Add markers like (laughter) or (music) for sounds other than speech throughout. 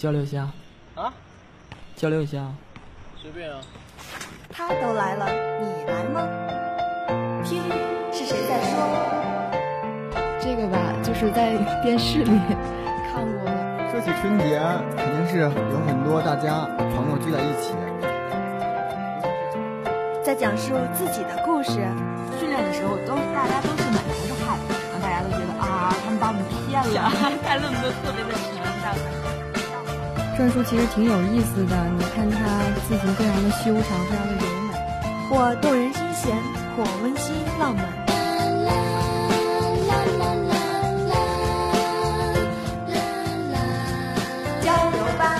交流一下啊，交流一下，随便啊。他都来了，你来吗？听，是谁在说？这个吧，就是在电视里 (laughs) 看过。说起春节，肯定是有很多大家朋友聚在一起，在讲述自己的故事。训练的时候都大家都是满头是汗，然后大家都觉得啊，他们把我们骗了，(laughs) 带论都特别的沉，大概。篆书其实挺有意思的，你看它字形非常的修长，非常的优美，或动人心弦，或温馨浪漫。交流吧，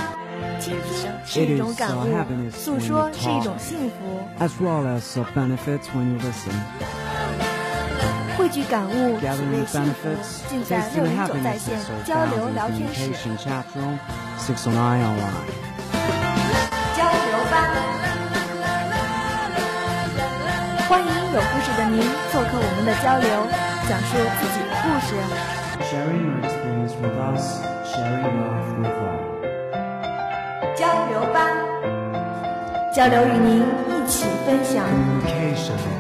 倾听是一种感悟，诉说是一种幸福。as well as the benefits when you listen. 汇聚感悟只味幸福尽在六零九在线交流聊天室。交流吧欢迎有故事的您做客我们的交流讲述自己的故事。Sharing your experience with us sharing with 交流吧交流与您一起分享。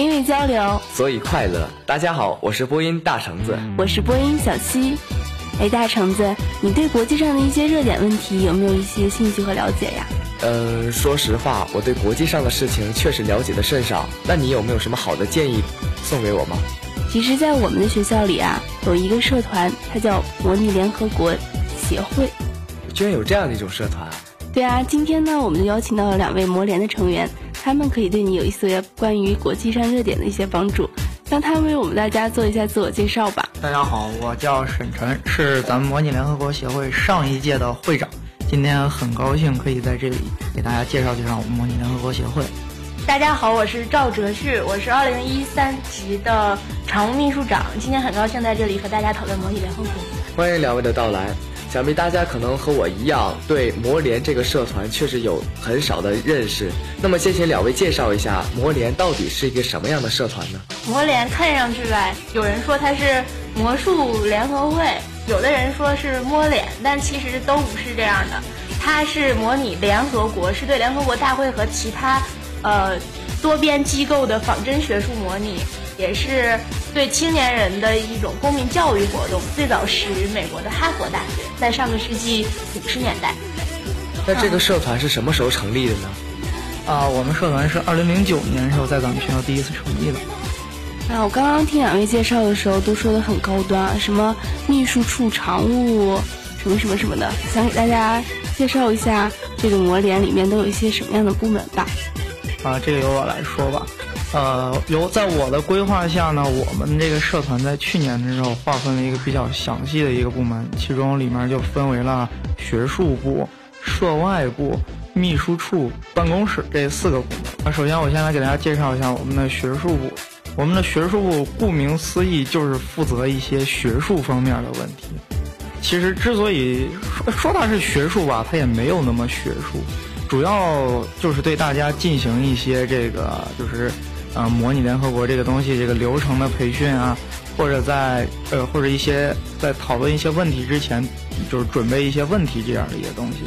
因为交流，所以快乐。大家好，我是播音大橙子。我是播音小溪。哎，大橙子，你对国际上的一些热点问题有没有一些兴趣和了解呀？嗯，说实话，我对国际上的事情确实了解的甚少。那你有没有什么好的建议送给我吗？其实，在我们的学校里啊，有一个社团，它叫模拟联合国协会。居然有这样的一种社团啊！对啊，今天呢，我们就邀请到了两位模联的成员，他们可以对你有一些关于国际上热点的一些帮助。让他为我们大家做一下自我介绍吧。大家好，我叫沈晨，是咱们模拟联合国协会上一届的会长。今天很高兴可以在这里给大家介绍介绍我们模拟联合国协会。大家好，我是赵哲旭，我是二零一三级的常务秘书长。今天很高兴在这里和大家讨论模拟联合国。欢迎两位的到来。想必大家可能和我一样，对魔联这个社团确实有很少的认识。那么，先请两位介绍一下魔联到底是一个什么样的社团呢？魔联看上去吧，有人说它是魔术联合会，有的人说是摸脸，但其实都不是这样的。它是模拟联合国，是对联合国大会和其他呃多边机构的仿真学术模拟，也是对青年人的一种公民教育活动。最早始于美国的哈佛大学，在上个世纪五十年代。那这个社团是什么时候成立的呢？啊，我们社团是二零零九年的时候在咱们学校第一次成立的。啊，我刚刚听两位介绍的时候都说的很高端啊，什么秘书处常务，什么什么什么的，想给大家介绍一下这个魔联里面都有一些什么样的部门吧。啊，这个由我来说吧。呃，由在我的规划下呢，我们这个社团在去年的时候划分了一个比较详细的一个部门，其中里面就分为了学术部、涉外部、秘书处、办公室这四个部门。那首先我先来给大家介绍一下我们的学术部。我们的学术部顾名思义就是负责一些学术方面的问题。其实之所以说说它是学术吧，它也没有那么学术，主要就是对大家进行一些这个就是呃模拟联合国这个东西这个流程的培训啊，或者在呃或者一些在讨论一些问题之前，就是准备一些问题这样的一些东西。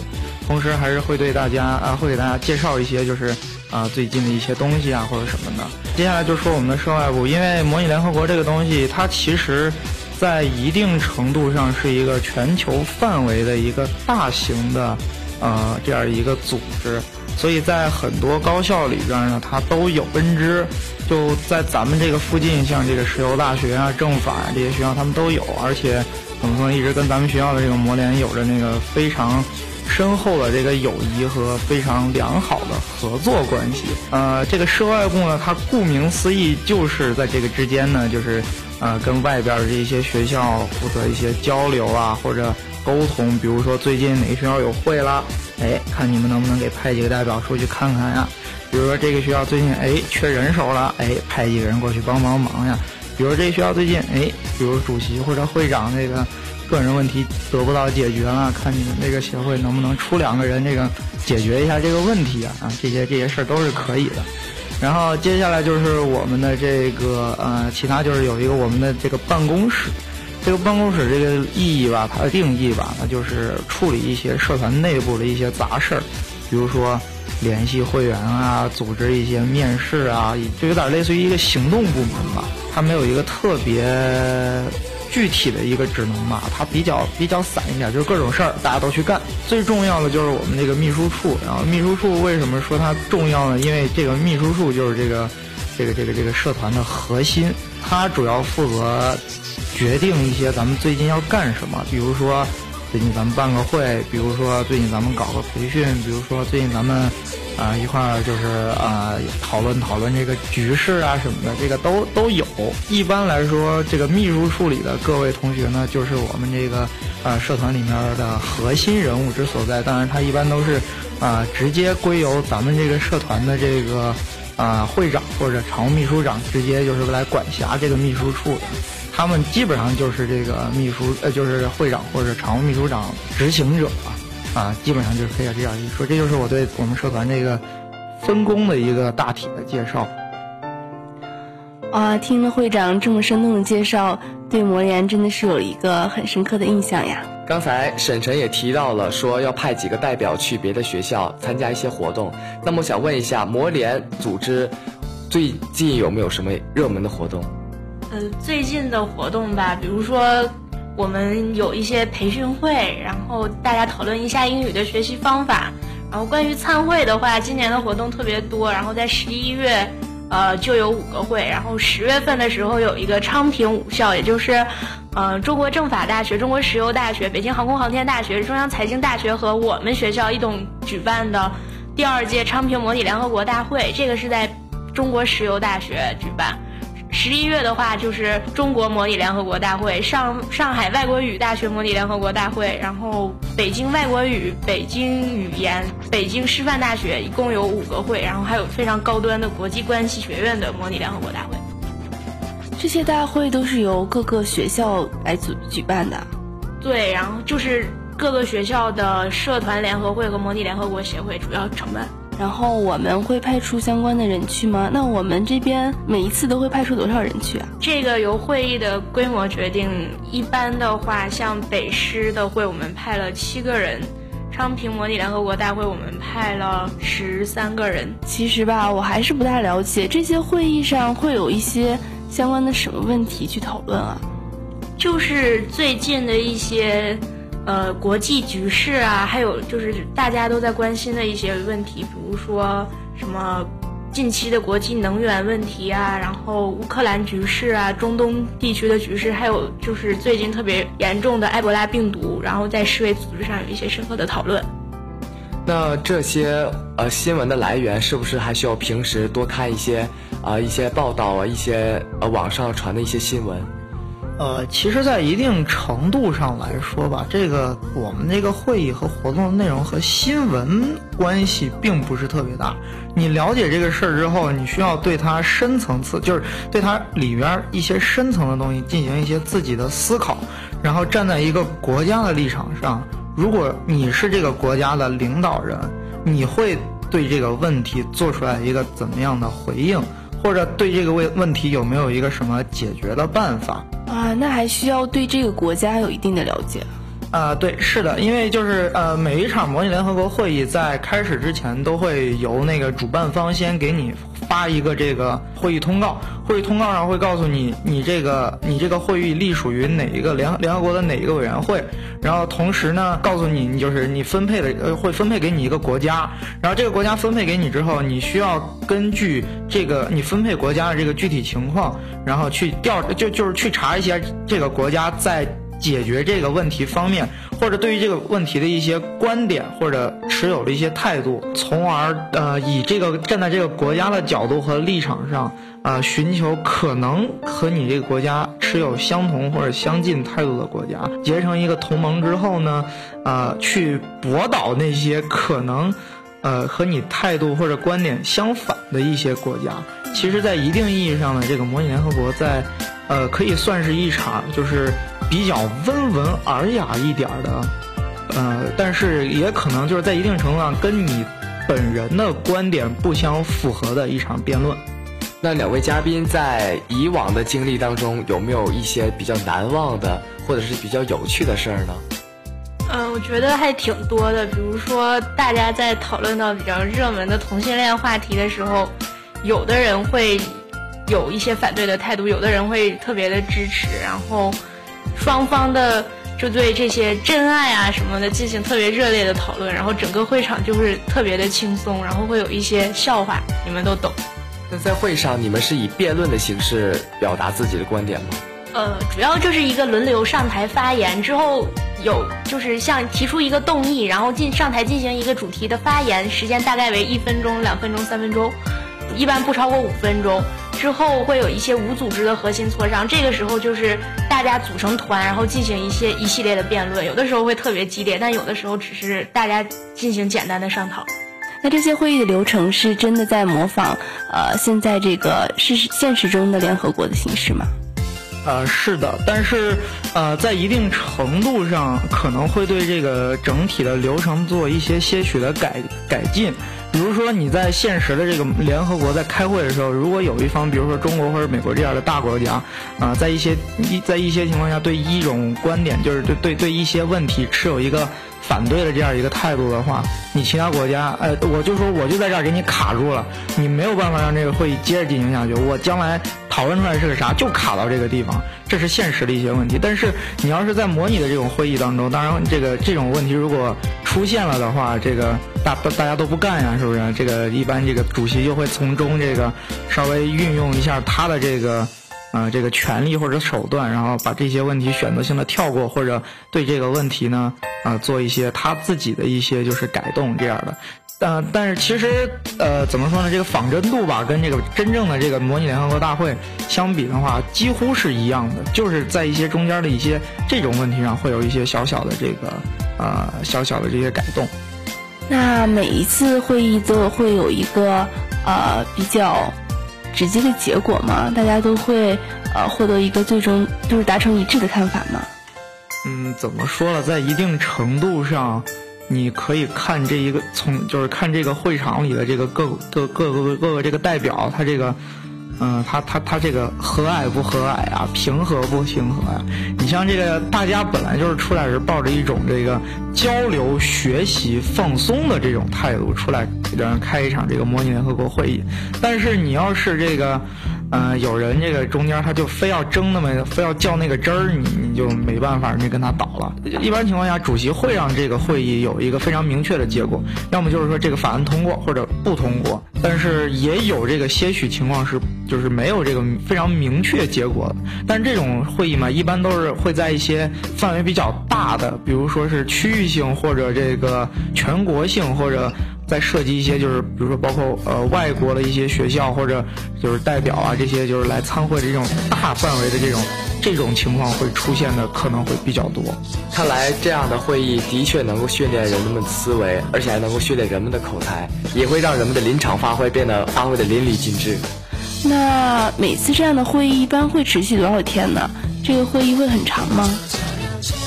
同时还是会对大家啊会给大家介绍一些就是啊最近的一些东西啊或者什么的。接下来就说我们的涉外部，因为模拟联合国这个东西，它其实。在一定程度上是一个全球范围的一个大型的，呃，这样一个组织，所以在很多高校里边呢，它都有分支。就在咱们这个附近，像这个石油大学啊、政法啊这些学校，他们都有，而且怎么说呢，一直跟咱们学校的这个模联有着那个非常深厚的这个友谊和非常良好的合作关系。呃，这个涉外部呢，它顾名思义就是在这个之间呢，就是。呃，跟外边的这些学校负责一些交流啊，或者沟通。比如说最近哪个学校有会啦，哎，看你们能不能给派几个代表出去看看呀？比如说这个学校最近哎缺人手了，哎，派几个人过去帮帮忙呀。比如这个学校最近哎，比如主席或者会长这个个人问题得不到解决了，看你们这个协会能不能出两个人这个解决一下这个问题啊？啊，这些这些事儿都是可以的。然后接下来就是我们的这个呃，其他就是有一个我们的这个办公室，这个办公室这个意义吧，它的定义吧，那就是处理一些社团内部的一些杂事儿，比如说联系会员啊，组织一些面试啊，就有点类似于一个行动部门吧。它没有一个特别具体的一个职能吧，它比较比较散一点，就是各种事儿大家都去干。最重要的就是我们这个秘书处，然后秘书处为什么说它重要呢？因为这个秘书处就是这个这个这个这个社团的核心，它主要负责决定一些咱们最近要干什么，比如说最近咱们办个会，比如说最近咱们搞个培训，比如说最近咱们啊、一块儿就是啊、讨论讨论这个局势啊什么的，这个都都有。一般来说，这个秘书处里的各位同学呢，就是我们这个呃社团里面的核心人物之所在。当然，他一般都是啊、直接归由咱们这个社团的这个啊、会长或者常务秘书长直接就是来管辖这个秘书处的。他们基本上就是这个秘书呃，就是会长或者常务秘书长执行者吧。啊，基本上就是可以这样一说，这就是我对我们社团这个分工的一个大体的介绍。啊，听了会长这么生动的介绍，对魔联真的是有一个很深刻的印象呀。刚才沈晨也提到了，说要派几个代表去别的学校参加一些活动。那么我想问一下，魔联组织最近有没有什么热门的活动？呃，最近的活动吧，比如说我们有一些培训会，然后大家讨论一下英语的学习方法。然后关于参会的话，今年的活动特别多，然后在十一月，呃，就有五个会，然后十月份的时候有一个昌平五校，也就是，呃，中国政法大学、中国石油大学、北京航空航天大学、中央财经大学和我们学校一同举办的第二届昌平模拟联合国大会，这个是在中国石油大学举办。十一月的话，就是中国模拟联合国大会、上上海外国语大学模拟联合国大会，然后北京外国语、北京语言、北京师范大学，一共有五个会，然后还有非常高端的国际关系学院的模拟联合国大会。这些大会都是由各个学校来组举办的。对，然后就是各个学校的社团联合会和模拟联合国协会主要承办。然后我们会派出相关的人去吗？那我们这边每一次都会派出多少人去啊？这个由会议的规模决定。一般的话，像北师的会，我们派了七个人；昌平模拟联合国大会，我们派了十三个人。其实吧，我还是不太了解这些会议上会有一些相关的什么问题去讨论啊？就是最近的一些。呃，国际局势啊，还有就是大家都在关心的一些问题，比如说什么近期的国际能源问题啊，然后乌克兰局势啊，中东地区的局势，还有就是最近特别严重的埃博拉病毒，然后在世卫组织上有一些深刻的讨论。那这些呃新闻的来源是不是还需要平时多看一些啊、呃、一些报道啊，一些呃网上传的一些新闻？呃，其实，在一定程度上来说吧，这个我们这个会议和活动的内容和新闻关系并不是特别大。你了解这个事儿之后，你需要对它深层次，就是对它里边一些深层的东西进行一些自己的思考，然后站在一个国家的立场上，如果你是这个国家的领导人，你会对这个问题做出来一个怎么样的回应？或者对这个问问题有没有一个什么解决的办法？啊，那还需要对这个国家有一定的了解。啊、对，是的，因为就是呃，每一场模拟联合国会议在开始之前都会由那个主办方先给你发一个这个会议通告，会议通告上会告诉你你这个你这个会议隶属于哪一个联联合国的哪一个委员会，然后同时呢告诉你你就是你分配的呃会分配给你一个国家，然后这个国家分配给你之后，你需要根据这个你分配国家的这个具体情况，然后去调就就是去查一下这个国家在。解决这个问题方面，或者对于这个问题的一些观点或者持有的一些态度，从而呃以这个站在这个国家的角度和立场上，呃寻求可能和你这个国家持有相同或者相近态度的国家，结成一个同盟之后呢，呃去驳倒那些可能呃和你态度或者观点相反的一些国家。其实，在一定意义上呢，这个模拟联合国在呃可以算是一场就是。比较温文尔雅一点的，呃，但是也可能就是在一定程度上跟你本人的观点不相符合的一场辩论。那两位嘉宾在以往的经历当中，有没有一些比较难忘的，或者是比较有趣的事儿呢？嗯，我觉得还挺多的。比如说，大家在讨论到比较热门的同性恋话题的时候，有的人会有一些反对的态度，有的人会特别的支持，然后双方的就对这些真爱啊什么的进行特别热烈的讨论，然后整个会场就是特别的轻松，然后会有一些笑话，你们都懂。那在会上，你们是以辩论的形式表达自己的观点吗？呃，主要就是一个轮流上台发言之后，有就是像提出一个动议，然后进上台进行一个主题的发言，时间大概为一分钟、两分钟、三分钟，一般不超过五分钟。之后会有一些无组织的核心磋商，这个时候就是大家组成团，然后进行一些一系列的辩论，有的时候会特别激烈，但有的时候只是大家进行简单的商讨。那这些会议的流程是真的在模仿呃现在这个是现实中的联合国的形式吗？呃，是的，但是呃，在一定程度上可能会对这个整体的流程做一些些许的改改进。比如说你在现实的这个联合国在开会的时候，如果有一方，比如说中国或者美国这样的大国家，啊、在一些一在一些情况下对一种观点，就是对对对一些问题持有一个反对的这样一个态度的话，你其他国家，呃，我就说我就在这儿给你卡住了，你没有办法让这个会议接着进行下去。我将来讨论出来是个啥，就卡到这个地方，这是现实的一些问题。但是你要是在模拟的这种会议当中，当然这个这种问题如果出现了的话，这个大大家都不干呀，是不是？这个一般这个主席就会从中这个稍微运用一下他的这个。呃，这个权利或者手段，然后把这些问题选择性的跳过，或者对这个问题呢，啊、做一些他自己的一些就是改动这样的。但但是其实呃怎么说呢？这个仿真度吧，跟这个真正的这个模拟联合国大会相比的话，几乎是一样的，就是在一些中间的一些这种问题上，会有一些小小的这个呃小小的这些改动。那每一次会议都会有一个呃比较直接的结果吗？大家都会呃获得一个最终就是达成一致的看法吗？嗯，怎么说呢？在一定程度上，你可以看这一个从就是看这个会场里的这个各各各个各个这个代表，他这个。嗯，他他他这个和蔼不和蔼啊，平和不平和啊、你像这个大家本来就是出来是抱着一种这个交流、学习、放松的这种态度出来，让人开一场这个模拟联合国会议。但是你要是这个，呃，有人这个中间他就非要争那么非要较那个真儿，你你就没办法，你跟他倒了。一般情况下，主席会让这个会议有一个非常明确的结果，要么就是说这个法案通过或者不通过。但是也有这个些许情况是就是没有这个非常明确结果的。但这种会议嘛，一般都是会在一些范围比较大的，比如说是区域性或者这个全国性或者。再涉及一些，就是比如说包括呃外国的一些学校或者就是代表啊这些，就是来参会的这种大范围的这种这种情况会出现的可能会比较多。看来这样的会议的确能够训练人们的思维，而且还能够训练人们的口才，也会让人们的临场发挥变得发挥的淋漓尽致。那每次这样的会议一般会持续多少天呢？这个会议会很长吗？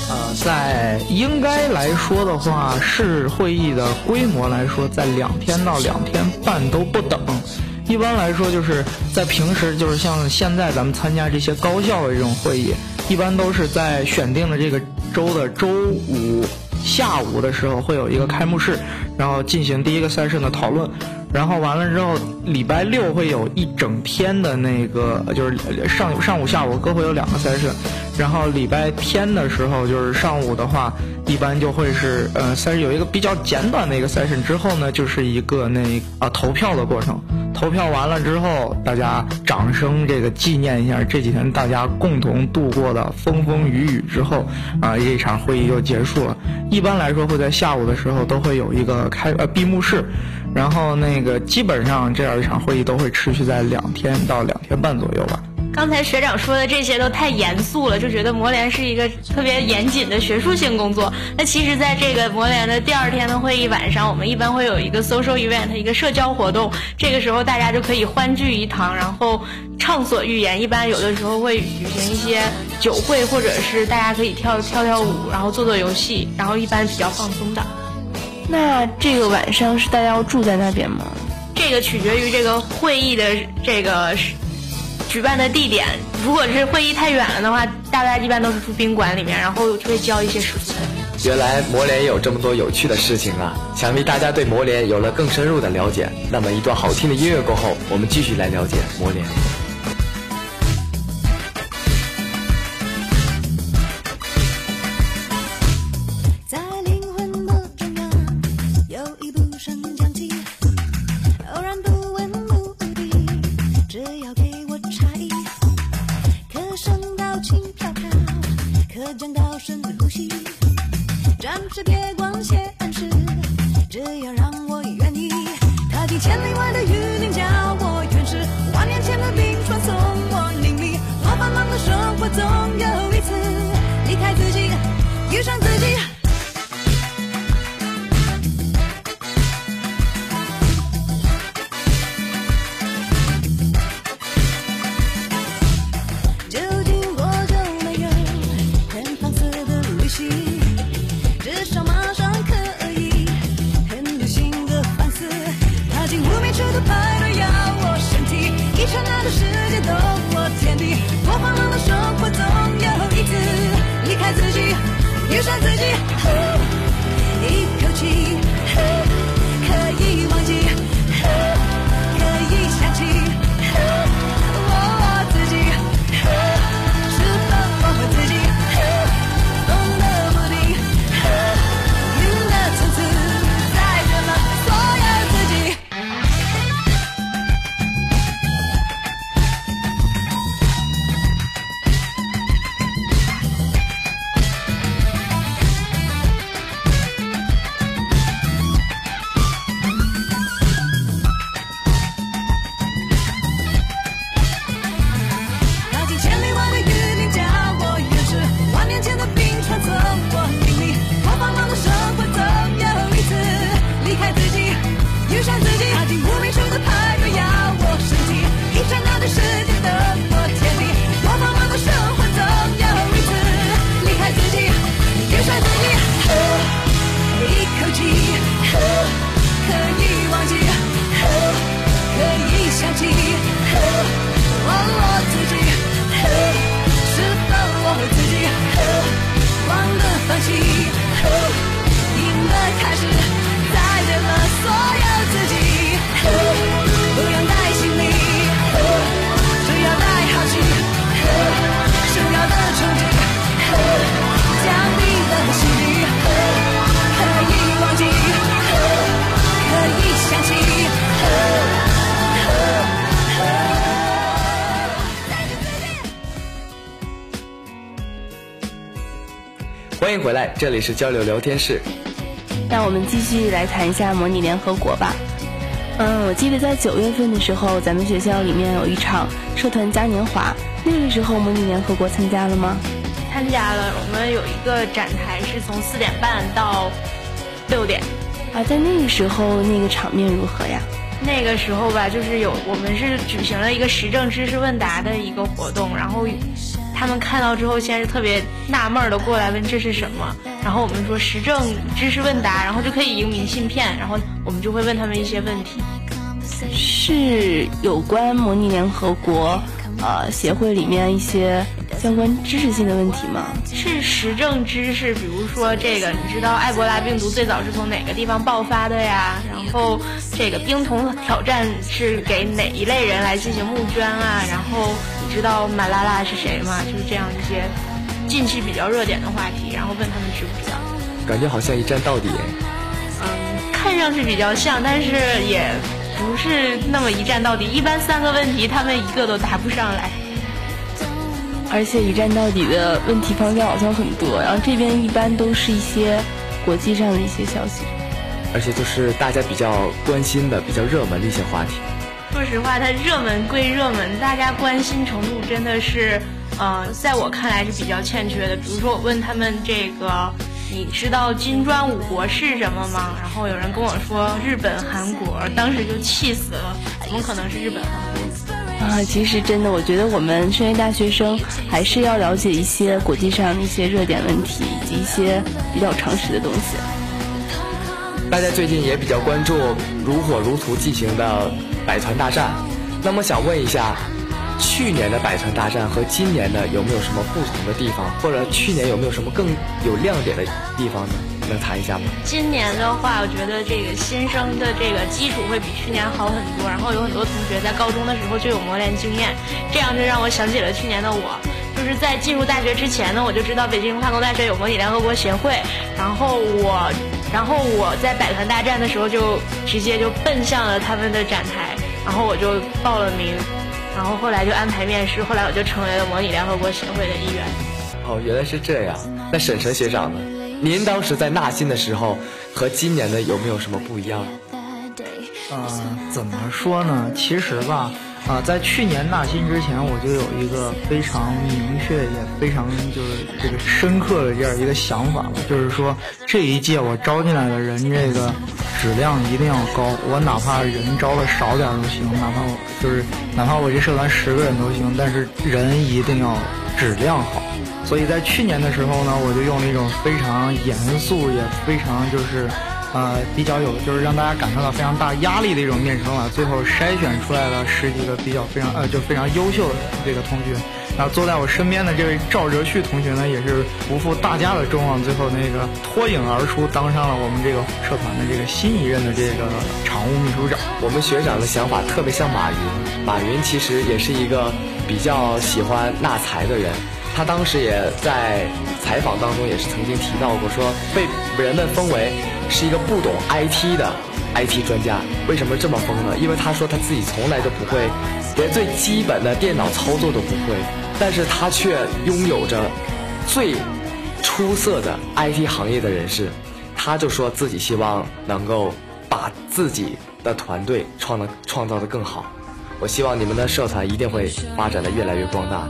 呃，在应该来说的话，市会议的规模来说，在两天到两天半都不等。一般来说，就是在平时，就是像现在咱们参加这些高校的这种会议，一般都是在选定的这个周的周五下午的时候会有一个开幕式，然后进行第一个赛事的讨论。然后完了之后，礼拜六会有一整天的那个，就是上上午、下午各会有两个 session。然后礼拜天的时候，就是上午的话，一般就会是呃 session 有一个比较简短的一个 session，之后呢就是一个那啊、投票的过程。投票完了之后，大家掌声这个纪念一下这几天大家共同度过的风风雨雨之后，啊、这场会议就结束了。一般来说会在下午的时候都会有一个开呃闭幕式，然后那个基本上这样一场会议都会持续在两天到两天半左右吧。刚才学长说的这些都太严肃了，就觉得模联是一个特别严谨的学术性工作。那其实，在这个模联的第二天的会议晚上，我们一般会有一个 social event，一个社交活动。这个时候大家就可以欢聚一堂，然后畅所欲言。一般有的时候会举行一些酒会，或者是大家可以跳跳跳舞，然后做做游戏，然后一般比较放松的。那这个晚上是大家要住在那边吗？这个取决于这个会议的这个举办的地点。如果是会议太远了的话，大家一般都是住宾馆里面，然后就会交一些食宿费。原来魔联也有这么多有趣的事情啊！想必大家对魔联有了更深入的了解。那么一段好听的音乐过后，我们继续来了解魔联。欢迎回来，这里是交流聊天室。那我们继续来谈一下模拟联合国吧。嗯，我记得在九月份的时候，咱们学校里面有一场社团嘉年华，那个时候模拟联合国参加了吗？参加了，我们有一个展台是从四点半到六点。啊，在那个时候那个场面如何呀？那个时候吧，就是有我们是举行了一个时政知识问答的一个活动，然后他们看到之后，先是特别纳闷的过来问这是什么，然后我们说时政知识问答，然后就可以赢明信片，然后我们就会问他们一些问题。是有关模拟联合国呃协会里面一些相关知识性的问题吗？是时政知识，比如说这个，你知道埃博拉病毒最早是从哪个地方爆发的呀？然后这个冰桶挑战是给哪一类人来进行募捐啊？然后你知道马拉拉是谁吗？就是这样一些近期比较热点的话题，然后问他们知不知道。感觉好像一站到底。嗯，看上去比较像，但是也不是那么一站到底。一般三个问题，他们一个都答不上来。而且一站到底的问题方向好像很多，然后这边一般都是一些国际上的一些消息，而且都是大家比较关心的、比较热门的一些话题。说实话，它热门归热门，大家关心程度真的是，呃，在我看来是比较欠缺的。比如说，我问他们这个，你知道金砖五国是什么吗？然后有人跟我说日本、韩国，当时就气死了，怎么可能是日本、韩国？啊，其实真的，我觉得我们身为大学生，还是要了解一些国际上的一些热点问题，以及一些比较常识的东西。大家最近也比较关注如火如荼进行的百团大战。那么想问一下，去年的百团大战和今年的有没有什么不同的地方，或者去年有没有什么更有亮点的地方呢？能谈一下吗？今年的话，我觉得这个新生的这个基础会比去年好很多，然后有很多同学在高中的时候就有磨练经验，这样就让我想起了去年的我。就是在进入大学之前呢，我就知道北京化工大学有模拟联合国协会，然后我，然后我在百团大战的时候就直接就奔向了他们的展台，然后我就报了名，然后后来就安排面试，后来我就成为了模拟联合国协会的一员。哦，原来是这样。那沈晨学长呢？您当时在纳新的时候和今年的有没有什么不一样？呃，怎么说呢？其实吧，啊，在去年纳新之前，我就有一个非常明确也非常就是这个深刻的这样一个想法了，就是说这一届我招进来的人，这个质量一定要高。我哪怕人招的少点都行，哪怕我就是哪怕我这社团十个人都行，但是人一定要质量好。所以在去年的时候呢，我就用了一种非常严肃，也非常就是，呃，比较有就是让大家感受到非常大压力的一种面试方法，最后筛选出来了十几个比较非常呃就非常优秀的这个同学。然后坐在我身边的这位赵哲旭同学呢，也是不负大家的众望，最后那个脱颖而出，当上了我们这个社团的这个新一任的这个常务秘书长。我们学长的想法特别像马云，马云其实也是一个比较喜欢纳财的人。他当时也在采访当中也是曾经提到过，说被人们封为是一个不懂 IT 的 IT 专家。为什么这么封呢？因为他说他自己从来都不会，连最基本的电脑操作都不会，但是他却拥有着最出色的 IT 行业的人士。他就说自己希望能够把自己的团队创的创造的更好。我希望你们的社团一定会发展的越来越光大。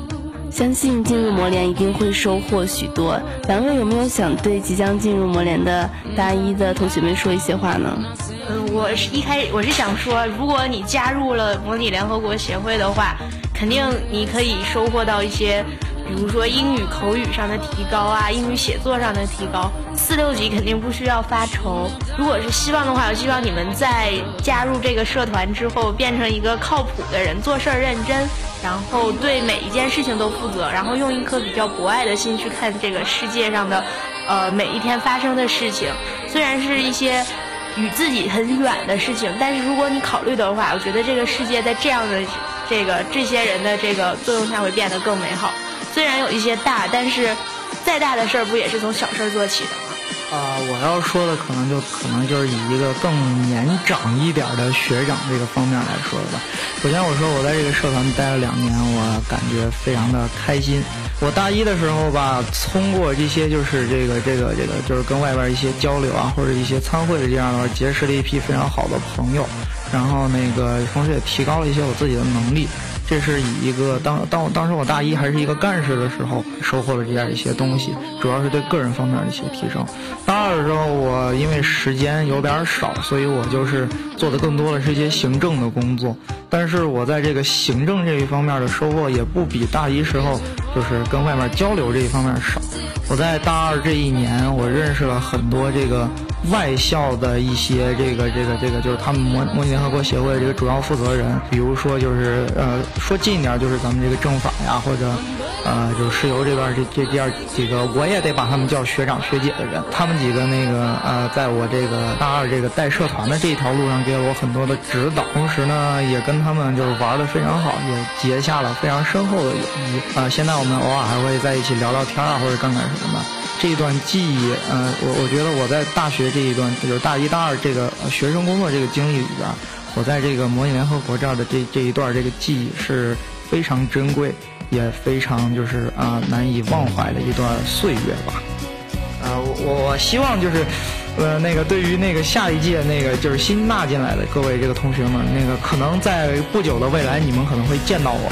相信进入魔联一定会收获许多。两位有没有想对即将进入魔联的大一的同学们说一些话呢？嗯，我是一开始我是想说，如果你加入了模拟联合国协会的话，肯定你可以收获到一些。比如说英语口语上的提高啊，英语写作上的提高，四六级肯定不需要发愁。如果是希望的话，我希望你们在加入这个社团之后，变成一个靠谱的人，做事儿认真，然后对每一件事情都负责，然后用一颗比较博爱的心去看这个世界上的，呃，每一天发生的事情。虽然是一些与自己很远的事情，但是如果你考虑的话，我觉得这个世界在这样的这个这些人的这个作用下会变得更美好。虽然有一些大，但是再大的事儿不也是从小事儿做起的吗？我要说的可能就可能就是以一个更年长一点的学长这个方面来说的吧。首先我说我在这个社团待了两年，我感觉非常的开心。我大一的时候吧，通过这些就是这个这个这个就是跟外边一些交流啊，或者一些参会的这样的话，结识了一批非常好的朋友，然后那个同时也提高了一些我自己的能力。这是以一个当当当时我大一还是一个干事的时候收获的这样一些东西，主要是对个人方面的一些提升。大二的时候，我因为时间有点少，所以我就是做的更多的是一些行政的工作。但是我在这个行政这一方面的收获也不比大一时候就是跟外面交流这一方面少。我在大二这一年，我认识了很多这个。外校的一些这个这个这个，就是他们模模拟联合国协会这个主要负责人，比如说就是呃说近一点就是咱们这个政法呀，或者呃就是石油这边这这这样几个，我也得把他们叫学长学姐的人，他们几个那个呃在我这个大二这个带社团的这一条路上给了我很多的指导，同时呢也跟他们就是玩的非常好，也结下了非常深厚的友谊啊。现在我们偶尔还会在一起聊聊天啊，或者干干什么的。这一段记忆，嗯，我我觉得我在大学这一段，就是大一、大二这个学生工作这个经历里边，我在这个模拟联合国这儿的这这一段这个记忆是非常珍贵，也非常就是啊难以忘怀的一段岁月吧。啊，我我希望就是，呃，那个对于那个下一届那个就是新纳进来的各位这个同学们，那个可能在不久的未来，你们可能会见到我。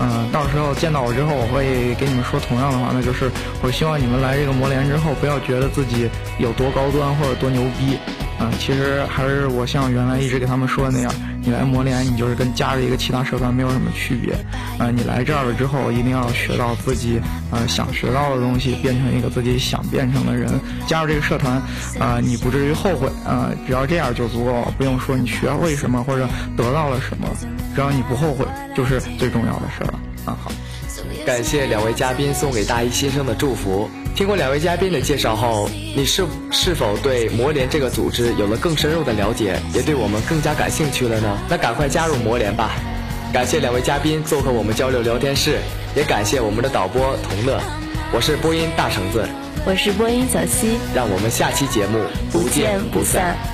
嗯，到时候见到我之后，我会给你们说同样的话，那就是我希望你们来这个魔联之后，不要觉得自己有多高端或者多牛逼。嗯，其实还是我像原来一直给他们说的那样，你来磨练，你就是跟加入一个其他社团没有什么区别。呃，你来这儿了之后，一定要学到自己呃想学到的东西，变成一个自己想变成的人。加入这个社团，呃，你不至于后悔。啊，只要这样就足够了，不用说你学会什么或者得到了什么，只要你不后悔，就是最重要的事儿了。啊，好。感谢两位嘉宾送给大一新生的祝福。听过两位嘉宾的介绍后，你是是否对魔联这个组织有了更深入的了解，也对我们更加感兴趣了呢？那赶快加入魔联吧！感谢两位嘉宾做客我们交流聊天室，也感谢我们的导播同乐。我是播音大橙子，我是播音小溪，让我们下期节目不见不散。